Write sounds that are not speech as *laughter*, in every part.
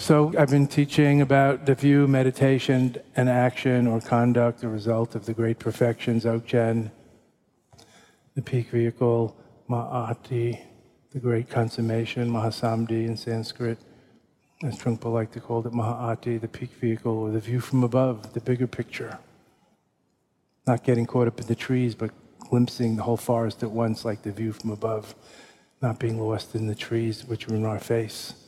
So, I've been teaching about the view, meditation, and action or conduct, the result of the great perfections, Dzogchen, the peak vehicle, Mahati, the great consummation, Mahasandhi in Sanskrit, as Trungpa liked to call it, Mahati, the peak vehicle, or the view from above, the bigger picture. Not getting caught up in the trees, but glimpsing the whole forest at once, like the view from above, not being lost in the trees which are in our face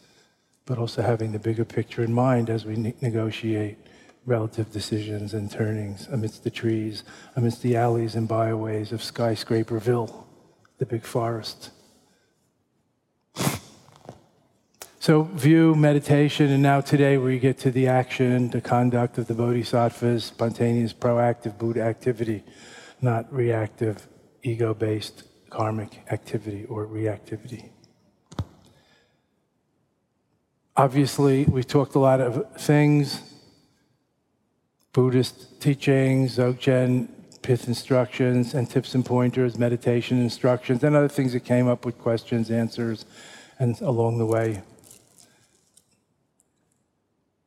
but also having the bigger picture in mind as we ne- negotiate relative decisions and turnings amidst the trees, amidst the alleys and byways of Skyscraperville, the big forest. So, view, meditation, and now today we get to the action, the conduct of the bodhisattvas, spontaneous, proactive Buddha activity, not reactive, ego based karmic activity or reactivity. Obviously, we talked a lot of things Buddhist teachings, Dzogchen, pith instructions, and tips and pointers, meditation instructions, and other things that came up with questions, answers, and along the way.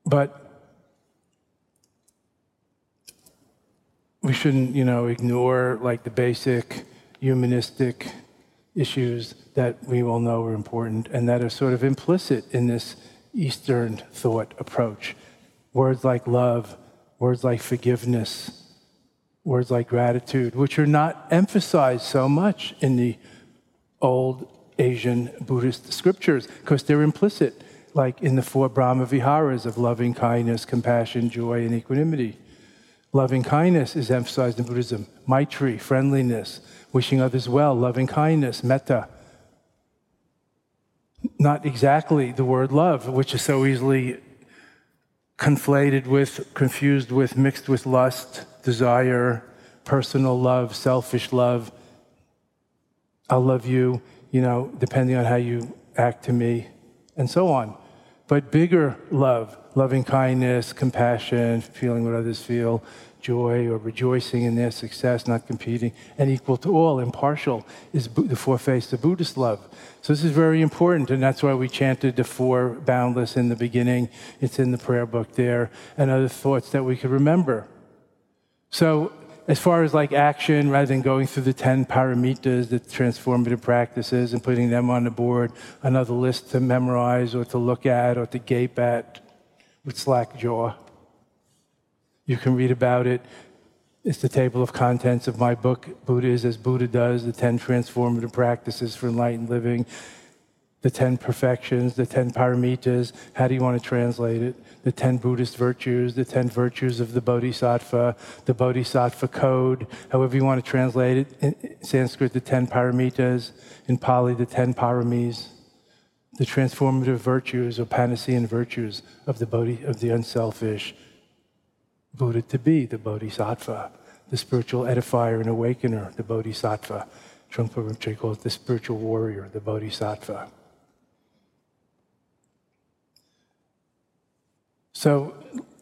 But we shouldn't, you know, ignore like the basic humanistic issues that we all know are important and that are sort of implicit in this Eastern thought approach. Words like love, words like forgiveness, words like gratitude, which are not emphasized so much in the old Asian Buddhist scriptures because they're implicit, like in the four Brahma Viharas of loving kindness, compassion, joy, and equanimity. Loving kindness is emphasized in Buddhism. Maitri, friendliness, wishing others well, loving kindness, metta, not exactly the word love, which is so easily conflated with, confused with, mixed with lust, desire, personal love, selfish love. I'll love you, you know, depending on how you act to me, and so on. But bigger love, loving kindness, compassion, feeling what others feel, joy or rejoicing in their success, not competing, and equal to all, impartial, is the four faces of Buddhist love. So this is very important, and that's why we chanted the four boundless in the beginning. It's in the prayer book there, and other thoughts that we could remember. So as far as like action, rather than going through the 10 paramitas, the transformative practices, and putting them on the board, another list to memorize or to look at or to gape at with slack jaw. You can read about it. It's the table of contents of my book, Buddha is as Buddha does, the 10 transformative practices for enlightened living. the 10 perfections, the 10 paramitas. How do you want to translate it? The 10 Buddhist virtues, the 10 virtues of the Bodhisattva, the Bodhisattva code, however you want to translate it. In Sanskrit, the 10 paramitas. In Pali, the 10 paramis. The transformative virtues or Panacean virtues of the, Bodhi, of the unselfish Buddha to be, the Bodhisattva, the spiritual edifier and awakener, the Bodhisattva. Trungpa Rinpoche calls the spiritual warrior, the Bodhisattva. So,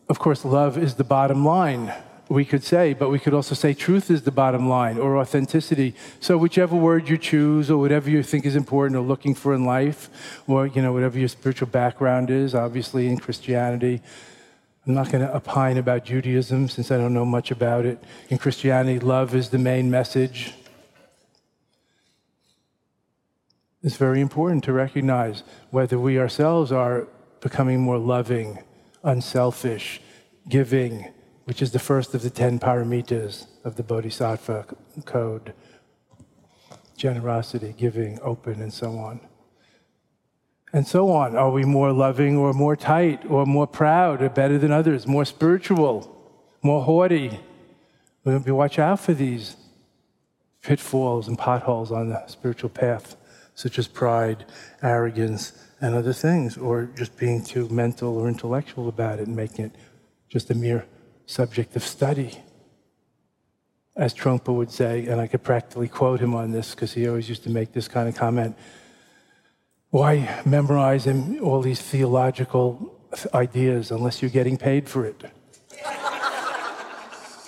of course, love is the bottom line, we could say, but we could also say truth is the bottom line or authenticity. So, whichever word you choose or whatever you think is important or looking for in life, or, you know, whatever your spiritual background is, obviously in Christianity, I'm not going to opine about Judaism since I don't know much about it. In Christianity, love is the main message. It's very important to recognize whether we ourselves are becoming more loving unselfish, giving, which is the first of the 10 paramitas of the Bodhisattva code generosity, giving, open, and so on. And so on. Are we more loving or more tight or more proud or better than others, more spiritual, more haughty? We have to watch out for these pitfalls and potholes on the spiritual path, such as pride, arrogance, and other things, or just being too mental or intellectual about it and making it just a mere subject of study. As Trungpa would say, and I could practically quote him on this because he always used to make this kind of comment why memorize all these theological ideas unless you're getting paid for it?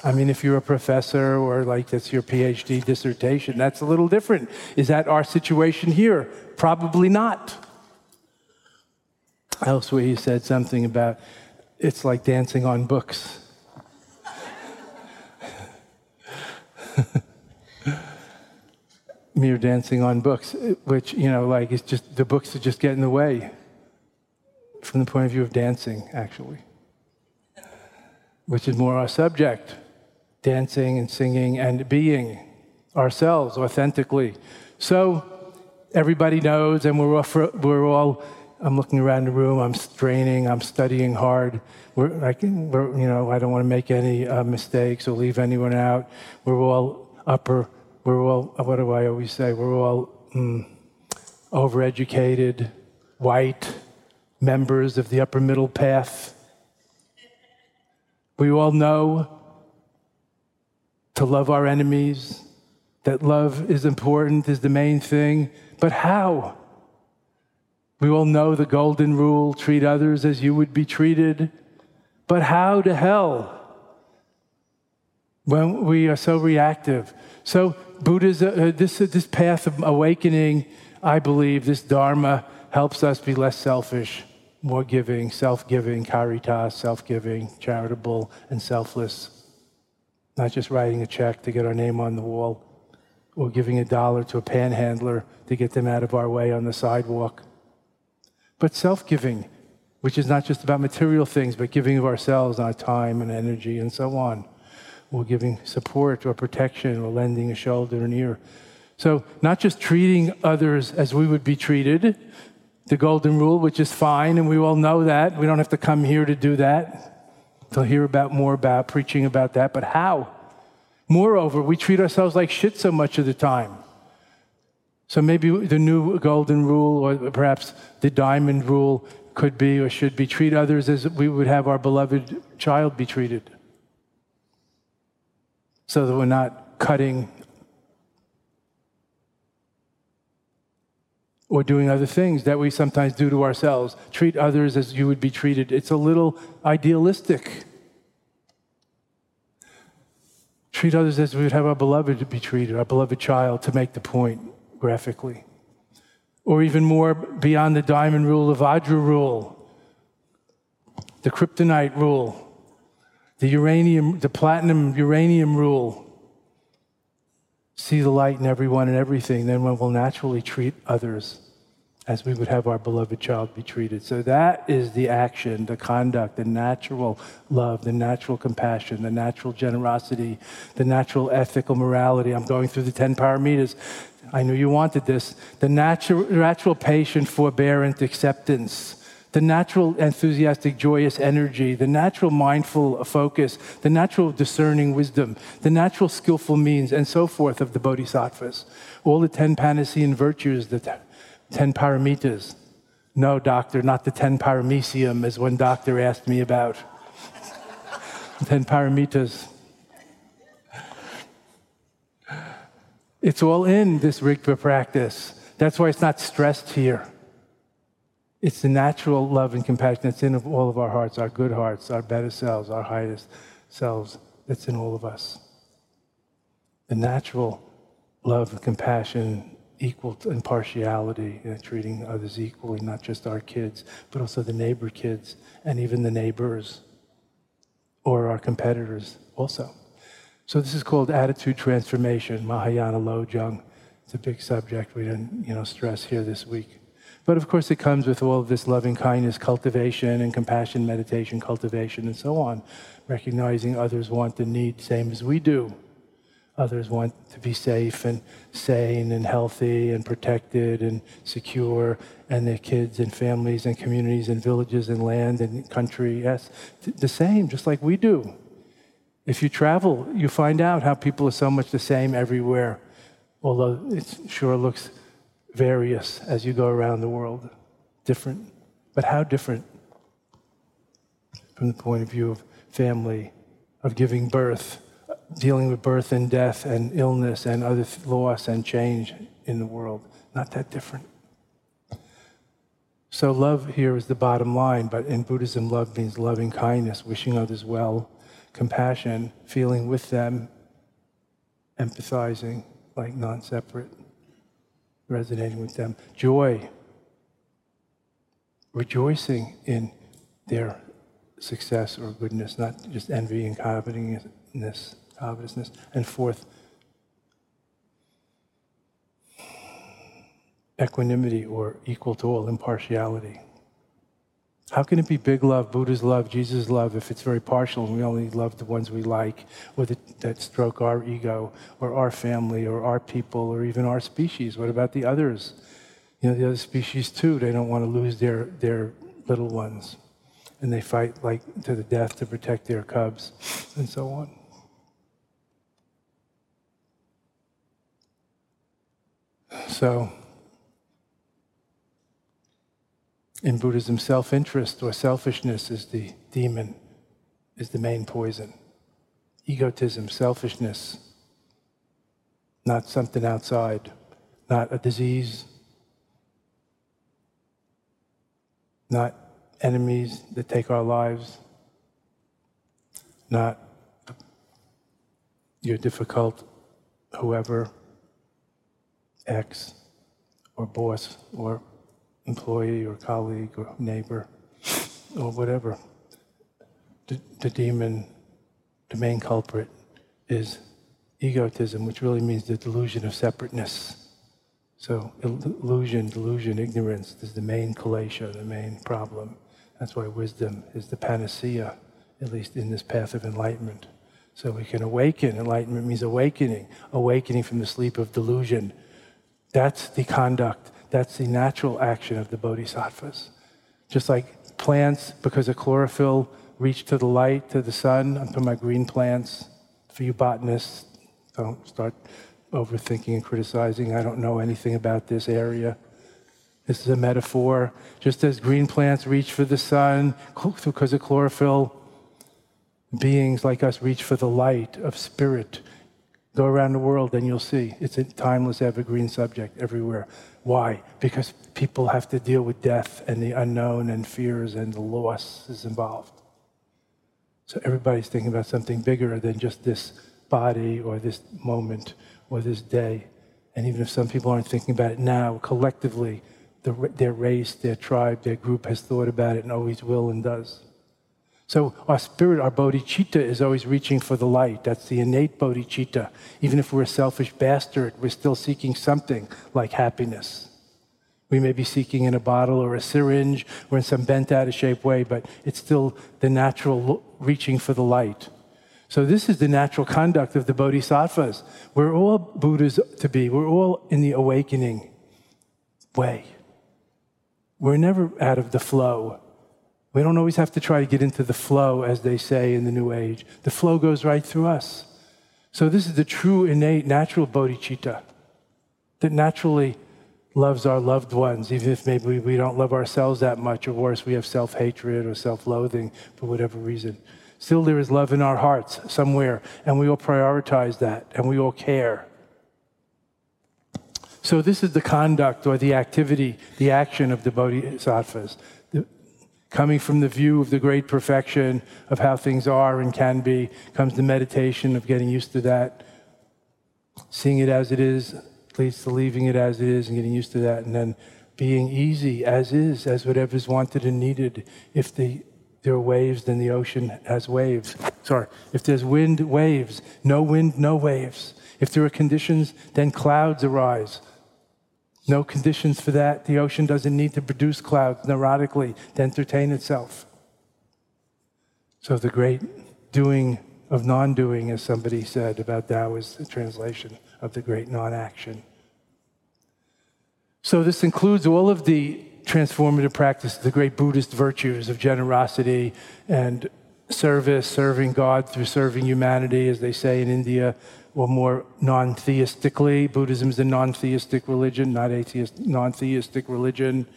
I mean, if you're a professor or like that's your PhD dissertation, that's a little different. Is that our situation here? Probably not. Elsewhere, he said something about it's like dancing on books. Mere dancing on books, which, you know, like it's just the books are just get in the way from the point of view of dancing, actually, which is more our subject dancing and singing and being ourselves authentically. So everybody knows, and we're all, we're all I'm looking around the room. I'm straining. I'm studying hard. We're, I can, we're, you know, I don't want to make any uh, mistakes or leave anyone out. We're all upper. We're all. What do I always say? We're all mm, overeducated, white members of the upper middle path. We all know to love our enemies. That love is important, is the main thing. But how? We all know the golden rule treat others as you would be treated. But how to hell when we are so reactive? So, Buddha's, uh, this, uh, this path of awakening, I believe, this Dharma helps us be less selfish, more giving, self giving, caritas, self giving, charitable, and selfless. Not just writing a check to get our name on the wall or giving a dollar to a panhandler to get them out of our way on the sidewalk but self giving, which is not just about material things, but giving of ourselves, our time and energy, and so on. Or giving support or protection or lending a shoulder and ear. So, not just treating others as we would be treated, the golden rule, which is fine, and we all know that. We don't have to come here to do that, to hear about more about preaching about that, but how? Moreover, we treat ourselves like shit so much of the time. So maybe the new golden rule, or perhaps the diamond rule, could be or should be treat others as we would have our beloved child be treated. So that we're not cutting or doing other things that we sometimes do to ourselves. Treat others as you would be treated. It's a little idealistic. Treat others as we would have our beloved to be treated, our beloved child, to make the point graphically. Or even more beyond the diamond rule, the Vajra rule, the kryptonite rule, the uranium, the platinum uranium rule. See the light in everyone and everything, then one will naturally treat others as we would have our beloved child be treated. So that is the action, the conduct, the natural love, the natural compassion, the natural generosity, the natural ethical morality. I'm going through the 10 paramitas I knew you wanted this. The natural, natural patient, forbearant acceptance, the natural enthusiastic, joyous energy, the natural mindful focus, the natural discerning wisdom, the natural skillful means, and so forth of the bodhisattvas. All the 10 Panacean virtues, the 10 paramitas. No, doctor, not the 10 paramecium, as one doctor asked me about. *laughs* 10 paramitas. It's all in this Rigpa practice. That's why it's not stressed here. It's the natural love and compassion that's in all of our hearts, our good hearts, our better selves, our highest selves, that's in all of us. The natural love and compassion, equal impartiality, you know, treating others equally, not just our kids, but also the neighbor kids and even the neighbors or our competitors also. So this is called attitude transformation, Mahayana Lojong. It's a big subject we didn't, you know, stress here this week. But of course, it comes with all of this loving kindness cultivation and compassion meditation cultivation and so on, recognizing others want the need same as we do. Others want to be safe and sane and healthy and protected and secure, and their kids and families and communities and villages and land and country, yes, the same, just like we do. If you travel, you find out how people are so much the same everywhere, although it sure looks various as you go around the world. Different. But how different? From the point of view of family, of giving birth, dealing with birth and death and illness and other loss and change in the world. Not that different. So, love here is the bottom line, but in Buddhism, love means loving kindness, wishing others well, compassion, feeling with them, empathizing like non separate, resonating with them, joy, rejoicing in their success or goodness, not just envy and covetousness, covetousness. And fourth, equanimity or equal to all impartiality. How can it be big love, Buddha's love, Jesus' love, if it's very partial and we only love the ones we like or that, that stroke our ego or our family or our people or even our species? What about the others? You know, the other species too, they don't want to lose their, their little ones. And they fight like to the death to protect their cubs and so on. So, In Buddhism, self interest or selfishness is the demon, is the main poison. Egotism, selfishness, not something outside, not a disease, not enemies that take our lives, not your difficult whoever, ex or boss or employee or colleague or neighbor or whatever. The, the demon, the main culprit, is egotism, which really means the delusion of separateness. So, illusion, delusion, ignorance is the main kilesha, the main problem. That's why wisdom is the panacea, at least in this path of enlightenment. So we can awaken. Enlightenment means awakening, awakening from the sleep of delusion. That's the conduct that's the natural action of the bodhisattvas. Just like plants, because of chlorophyll, reach to the light, to the sun. I'm talking about green plants. For you botanists, don't start overthinking and criticizing. I don't know anything about this area. This is a metaphor. Just as green plants reach for the sun because of chlorophyll, beings like us reach for the light of spirit. Go around the world and you'll see it's a timeless, evergreen subject everywhere. Why? Because people have to deal with death and the unknown and fears and the loss is involved. So everybody's thinking about something bigger than just this body or this moment or this day. And even if some people aren't thinking about it now, collectively, the, their race, their tribe, their group has thought about it and always will and does. So our spirit, our bodhicitta, is always reaching for the light. That's the innate bodhicitta. Even if we're a selfish bastard, we're still seeking something like happiness. We may be seeking in a bottle or a syringe or in some bent out of shape way, but it's still the natural reaching for the light. So, this is the natural conduct of the bodhisattvas. We're all Buddhas to be, we're all in the awakening way. We're never out of the flow. We don't always have to try to get into the flow, as they say in the New Age. The flow goes right through us. So, this is the true, innate, natural bodhicitta that naturally loves our loved ones, even if maybe we don't love ourselves that much, or worse, we have self hatred or self loathing for whatever reason. Still, there is love in our hearts somewhere, and we all prioritize that, and we all care. So, this is the conduct or the activity, the action of the bodhisattvas. Coming from the view of the great perfection of how things are and can be, comes the meditation of getting used to that, seeing it as it is, leads to leaving it as it is and getting used to that, and then being easy as is, as whatever's wanted and needed. If the, there are waves, then the ocean has waves. Sorry, if there's wind, waves. No wind, no waves. If there are conditions, then clouds arise. No conditions for that. The ocean doesn't need to produce clouds neurotically to entertain itself. So the great doing of non doing, as somebody said about Tao, is the translation of the great non action. So, this includes all of the transformative practices, the great Buddhist virtues of generosity and service, serving God through serving humanity, as they say in India, or more non theistically. Buddhism is a non theistic religion, not atheist, non theistic religion.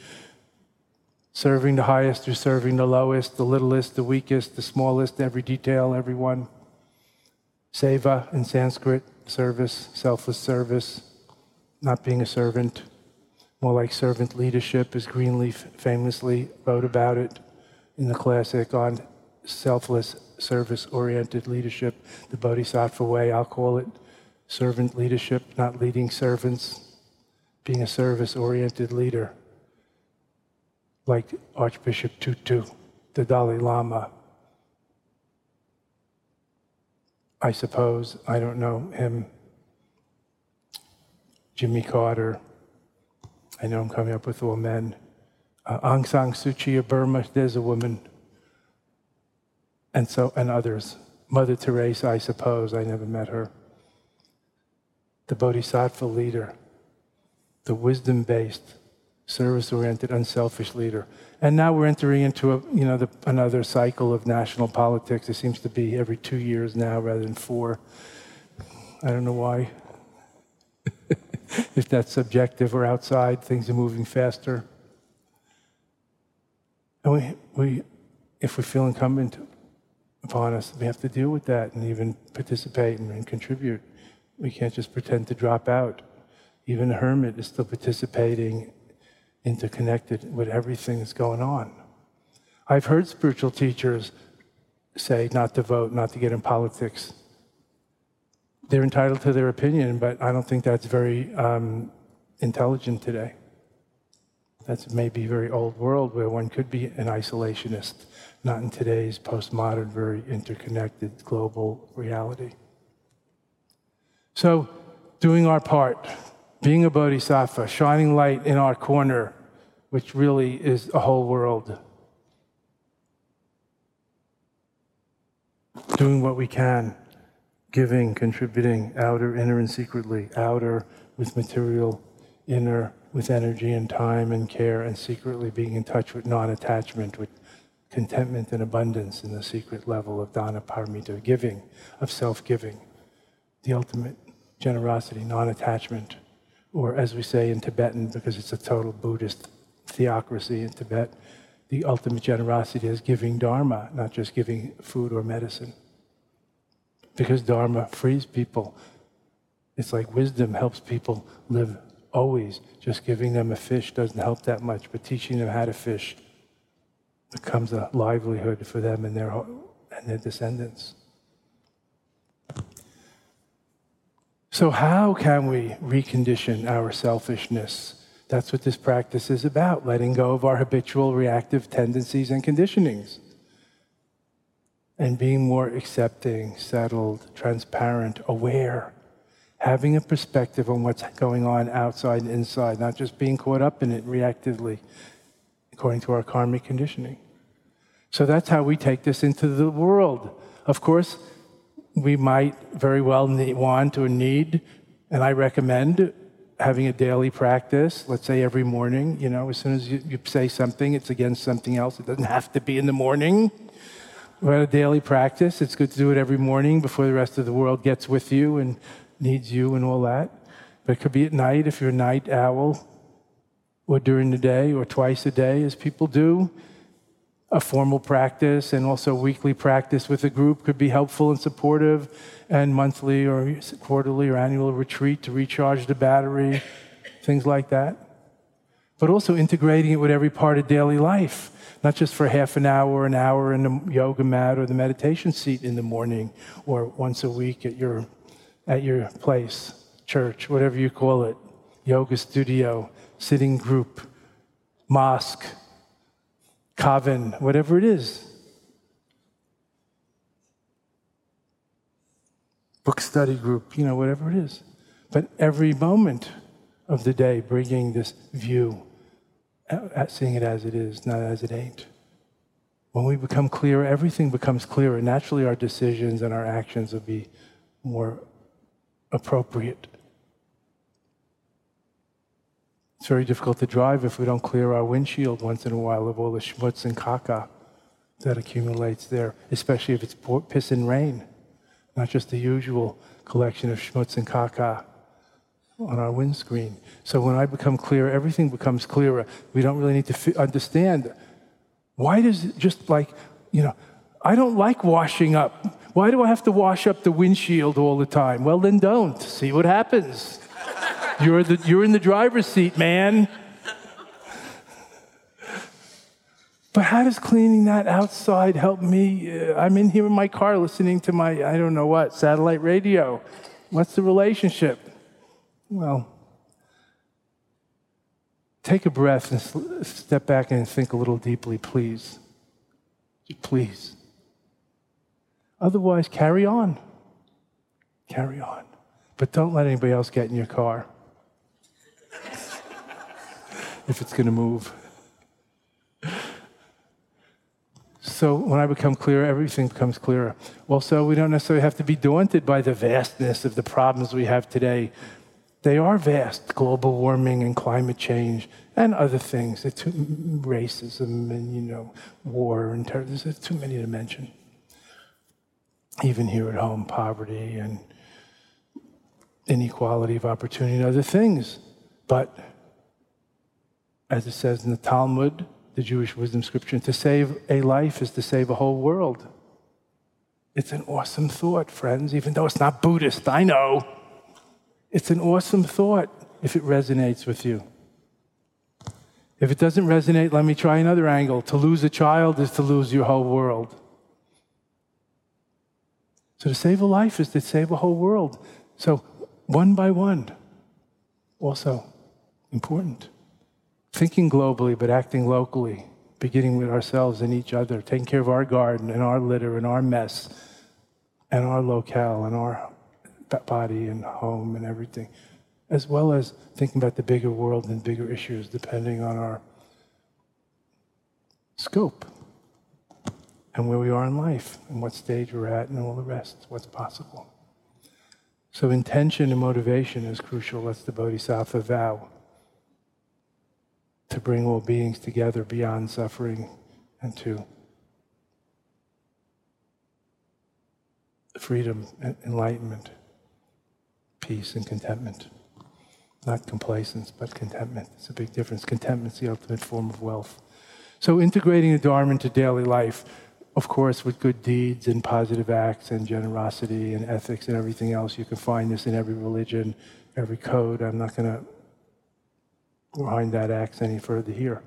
Serving the highest through serving the lowest, the littlest, the weakest, the smallest, every detail, everyone. Seva in Sanskrit, service, selfless service, not being a servant. More like servant leadership, as Greenleaf famously wrote about it in the classic on selfless, service oriented leadership, the Bodhisattva way, I'll call it. Servant leadership, not leading servants, being a service oriented leader, like Archbishop Tutu, the Dalai Lama, I suppose. I don't know him. Jimmy Carter. I know I'm coming up with all men. Uh, Aung San Suu Kyi of Burma, there's a woman. And so, and others. Mother Teresa, I suppose. I never met her. The Bodhisattva leader, the wisdom based, service oriented, unselfish leader. And now we're entering into a, you know, the, another cycle of national politics. It seems to be every two years now rather than four. I don't know why. *laughs* if that's subjective or outside, things are moving faster. And we, we, if we feel incumbent upon us, we have to deal with that and even participate and, and contribute. We can't just pretend to drop out. Even a hermit is still participating interconnected with everything that's going on. I've heard spiritual teachers say not to vote, not to get in politics. They're entitled to their opinion, but I don't think that's very um, intelligent today. That's maybe very old world where one could be an isolationist, not in today's postmodern, very interconnected global reality. So, doing our part, being a bodhisattva, shining light in our corner, which really is a whole world. Doing what we can, giving, contributing, outer, inner, and secretly, outer with material, inner with energy and time and care, and secretly being in touch with non attachment, with contentment and abundance in the secret level of dana paramita, giving, of self giving, the ultimate generosity, non attachment, or as we say in Tibetan, because it's a total Buddhist theocracy in Tibet, the ultimate generosity is giving Dharma, not just giving food or medicine. Because Dharma frees people. It's like wisdom helps people live always. Just giving them a fish doesn't help that much, but teaching them how to fish becomes a livelihood for them and their, and their descendants. So, how can we recondition our selfishness? That's what this practice is about letting go of our habitual reactive tendencies and conditionings. And being more accepting, settled, transparent, aware, having a perspective on what's going on outside and inside, not just being caught up in it reactively, according to our karmic conditioning. So that's how we take this into the world. Of course, we might very well need, want or need, and I recommend having a daily practice, let's say every morning, you know, as soon as you, you say something, it's against something else. It doesn't have to be in the morning. But a daily practice. It's good to do it every morning before the rest of the world gets with you and needs you and all that. But it could be at night if you're a night owl, or during the day, or twice a day, as people do a formal practice and also weekly practice with a group could be helpful and supportive, and monthly or quarterly or annual retreat to recharge the battery, things like that. But also integrating it with every part of daily life, not just for half an hour, an hour in the yoga mat or the meditation seat in the morning, or once a week at your, at your place, church, whatever you call it, yoga studio, sitting group, mosque coven, whatever it is. Book study group, you know, whatever it is. But every moment of the day, bringing this view, at seeing it as it is, not as it ain't. When we become clear, everything becomes clearer. Naturally, our decisions and our actions will be more appropriate. It's very difficult to drive if we don't clear our windshield once in a while of all the schmutz and caca that accumulates there, especially if it's piss and rain, not just the usual collection of schmutz and caca on our windscreen. So when I become clear, everything becomes clearer. We don't really need to f- understand why does it just like, you know, I don't like washing up. Why do I have to wash up the windshield all the time? Well, then don't. See what happens. You're, the, you're in the driver's seat, man. But how does cleaning that outside help me? Uh, I'm in here in my car listening to my, I don't know what, satellite radio. What's the relationship? Well, take a breath and step back and think a little deeply, please. Please. Otherwise, carry on. Carry on. But don't let anybody else get in your car *laughs* if it's going to move. So when I become clear, everything becomes clearer. Also, we don't necessarily have to be daunted by the vastness of the problems we have today. They are vast global warming and climate change and other things, racism and you know war and terror. There's too many to mention. Even here at home, poverty and inequality of opportunity and other things. But as it says in the Talmud, the Jewish wisdom scripture, to save a life is to save a whole world. It's an awesome thought, friends, even though it's not Buddhist, I know. It's an awesome thought if it resonates with you. If it doesn't resonate, let me try another angle. To lose a child is to lose your whole world. So to save a life is to save a whole world. So one by one, also important. Thinking globally, but acting locally, beginning with ourselves and each other, taking care of our garden and our litter and our mess and our locale and our body and home and everything, as well as thinking about the bigger world and bigger issues depending on our scope and where we are in life and what stage we're at and all the rest, what's possible. So, intention and motivation is crucial. That's the Bodhisattva vow to bring all beings together beyond suffering and to freedom, enlightenment, peace, and contentment. Not complacence, but contentment. It's a big difference. Contentment is the ultimate form of wealth. So, integrating the Dharma into daily life, of course, with good deeds and positive acts and generosity and ethics and everything else, you can find this in every religion, every code. I'm not going to grind that axe any further here.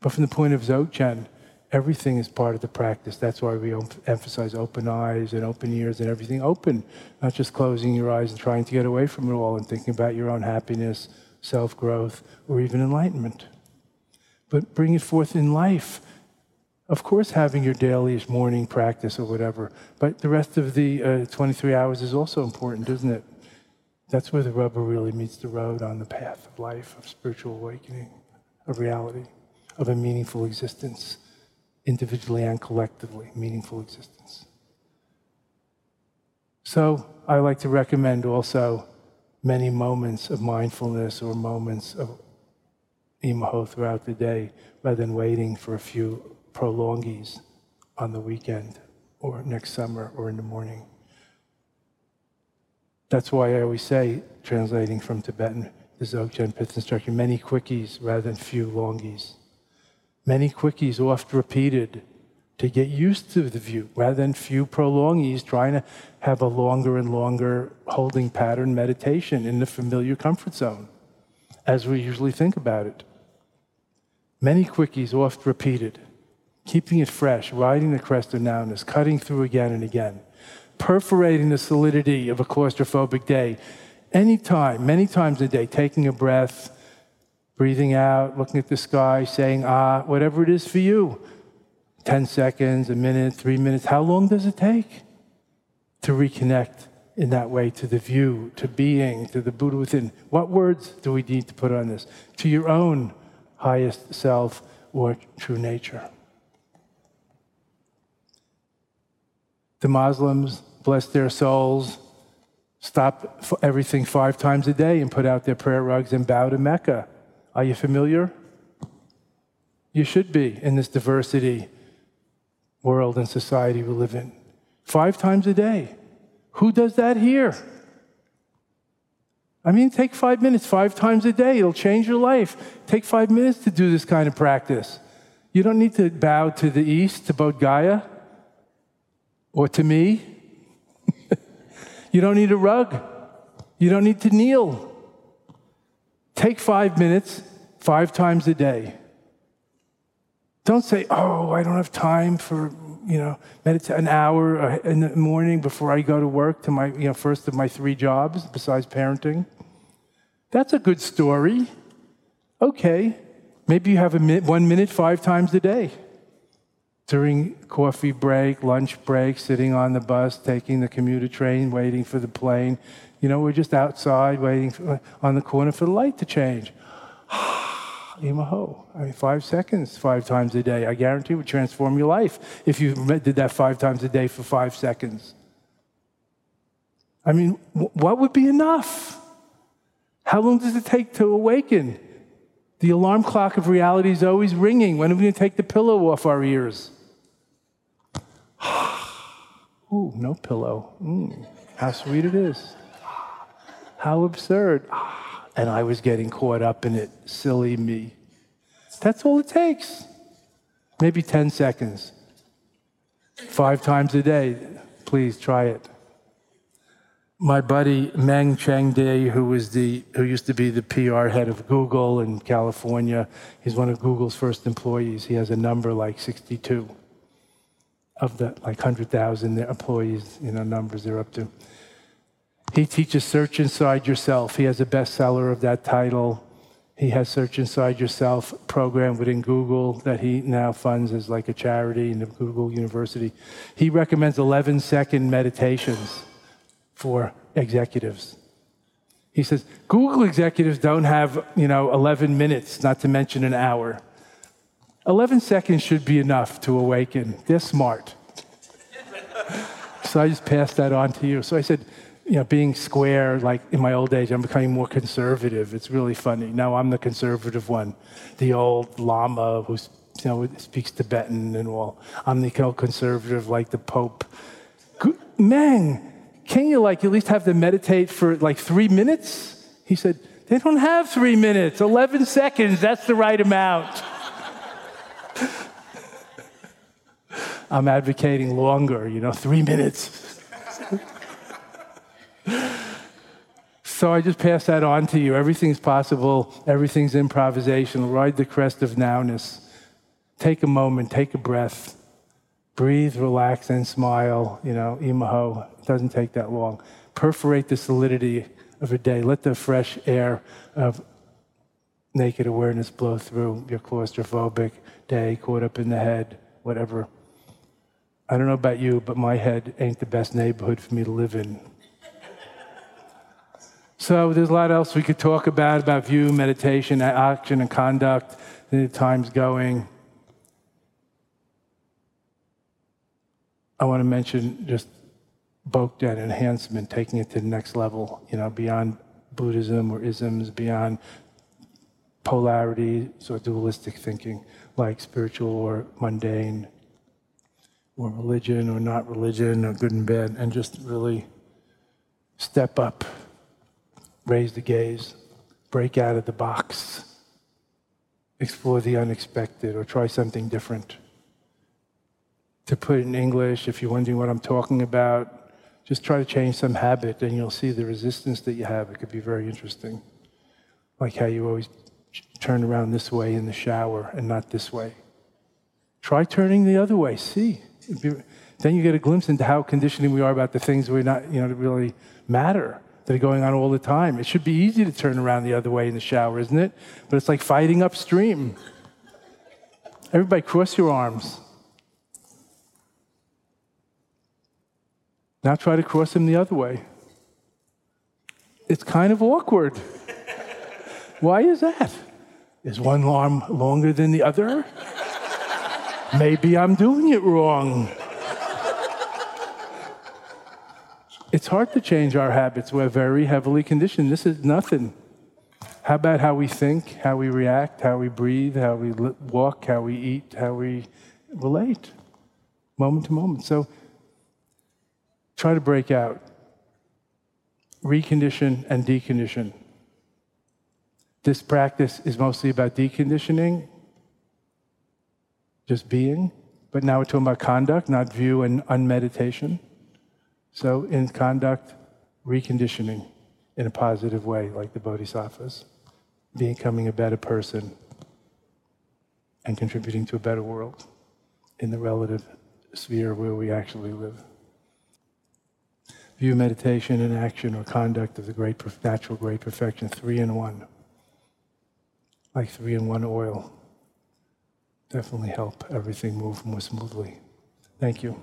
But from the point of Dzogchen, everything is part of the practice. That's why we emphasize open eyes and open ears and everything open, not just closing your eyes and trying to get away from it all and thinking about your own happiness, self growth, or even enlightenment. But bring it forth in life. Of course, having your daily morning practice or whatever, but the rest of the uh, 23 hours is also important, isn't it? That's where the rubber really meets the road on the path of life, of spiritual awakening, of reality, of a meaningful existence, individually and collectively, meaningful existence. So I like to recommend also many moments of mindfulness or moments of emaho throughout the day rather than waiting for a few prolongies on the weekend or next summer or in the morning. That's why I always say, translating from Tibetan, the Dzogchen Pith instruction, many quickies rather than few longies. Many quickies oft repeated to get used to the view rather than few prolongies trying to have a longer and longer holding pattern meditation in the familiar comfort zone as we usually think about it. Many quickies oft repeated, keeping it fresh, riding the crest of nowness, cutting through again and again, perforating the solidity of a claustrophobic day. Anytime, many times a day, taking a breath, breathing out, looking at the sky, saying, ah, whatever it is for you 10 seconds, a minute, three minutes. How long does it take to reconnect in that way to the view, to being, to the Buddha within? What words do we need to put on this? To your own highest self or true nature. The Muslims, bless their souls, stop everything five times a day and put out their prayer rugs and bow to Mecca. Are you familiar? You should be in this diversity world and society we live in. Five times a day. Who does that here? I mean, take five minutes, five times a day. It'll change your life. Take five minutes to do this kind of practice. You don't need to bow to the east, to Bodh Gaya, or to me. you don't need a rug. You don't need to kneel. Take five minutes, five times a day. Don't say, oh, I don't have time for, you know, meditate an hour uh, in the morning before I go to work to my, you know, first of my three jobs besides parenting. That's a good story. Okay, maybe you have a one minute five times a day. During coffee break, lunch break, sitting on the bus, taking the commuter train, waiting for the plane. You know, we're just outside waiting for, on the corner for the light to change. *sighs* Emaho. I mean, five seconds, five times a day. I guarantee would transform your life if you did that five times a day for five seconds. I mean, what would be enough? How long does it take to awaken? The alarm clock of reality is always ringing. When are we going to take the pillow off our ears? *sighs* Ooh, no pillow. Mm, how sweet it is. How absurd. *sighs* And I was getting caught up in it. Silly me. That's all it takes. Maybe 10 seconds. Five times a day. Please try it my buddy Meng Chengde, who was the who used to be the PR head of Google in California, he's one of Google's first employees. He has a number like 62 of the like 100,000 employees, you know, numbers they're up to. He teaches Search Inside Yourself. He has a bestseller of that title. He has Search Inside Yourself program within Google that he now funds as like a charity in the Google University. He recommends 11 second meditations for executives. He says, Google executives don't have, you know, 11 minutes, not to mention an hour. 11 seconds should be enough to awaken. They're smart. *laughs* so I just passed that on to you. So I said, you know, being square, like in my old age, I'm becoming more conservative. It's really funny. Now I'm the conservative one, the old Lama who, you know, speaks Tibetan and all. I'm the conservative, like the Pope. Meng, can you like at least have them meditate for like three minutes? He said, they don't have three minutes, 11 seconds, that's the right amount. *laughs* I'm advocating longer, you know, three minutes. *laughs* so I just pass that on to you. Everything's possible, everything's improvisation. Ride the crest of nowness. Take a moment, take a breath. Breathe, relax, and smile. You know, emaho. It doesn't take that long. Perforate the solidity of a day. Let the fresh air of naked awareness blow through your claustrophobic day, caught up in the head, whatever. I don't know about you, but my head ain't the best neighborhood for me to live in. So there's a lot else we could talk about about view, meditation, action, and conduct. The time's going. I want to mention just Dzogchen enhancement, taking it to the next level, you know, beyond Buddhism or isms, beyond polarity, or dualistic thinking, like spiritual or mundane, or religion or not religion, or good and bad, and just really step up, raise the gaze, break out of the box, explore the unexpected, or try something different. To put in English, if you're wondering what I'm talking about, just try to change some habit and you'll see the resistance that you have. It could be very interesting. Like how you always turn around this way in the shower and not this way. Try turning the other way. See. Then you get a glimpse into how conditioning we are about the things we're not, you know, that really matter, that are going on all the time. It should be easy to turn around the other way in the shower, isn't it? But it's like fighting upstream. Everybody, cross your arms. Now try to cross them the other way. It's kind of awkward. Why is that? Is one arm longer than the other? Maybe I'm doing it wrong. It's hard to change our habits. We're very heavily conditioned. This is nothing. How about how we think, how we react, how we breathe, how we walk, how we eat, how we relate, moment to moment? So try to break out, recondition and decondition. This practice is mostly about deconditioning, just being, but now we're talking about conduct, not view and unmeditation. So, in conduct, reconditioning in a positive way, like the bodhisattvas, becoming a better person and contributing to a better world in the relative sphere where we actually live view meditation and action or conduct of the great natural great perfection, three in one, like three in one oil. Definitely help everything move more smoothly. Thank you.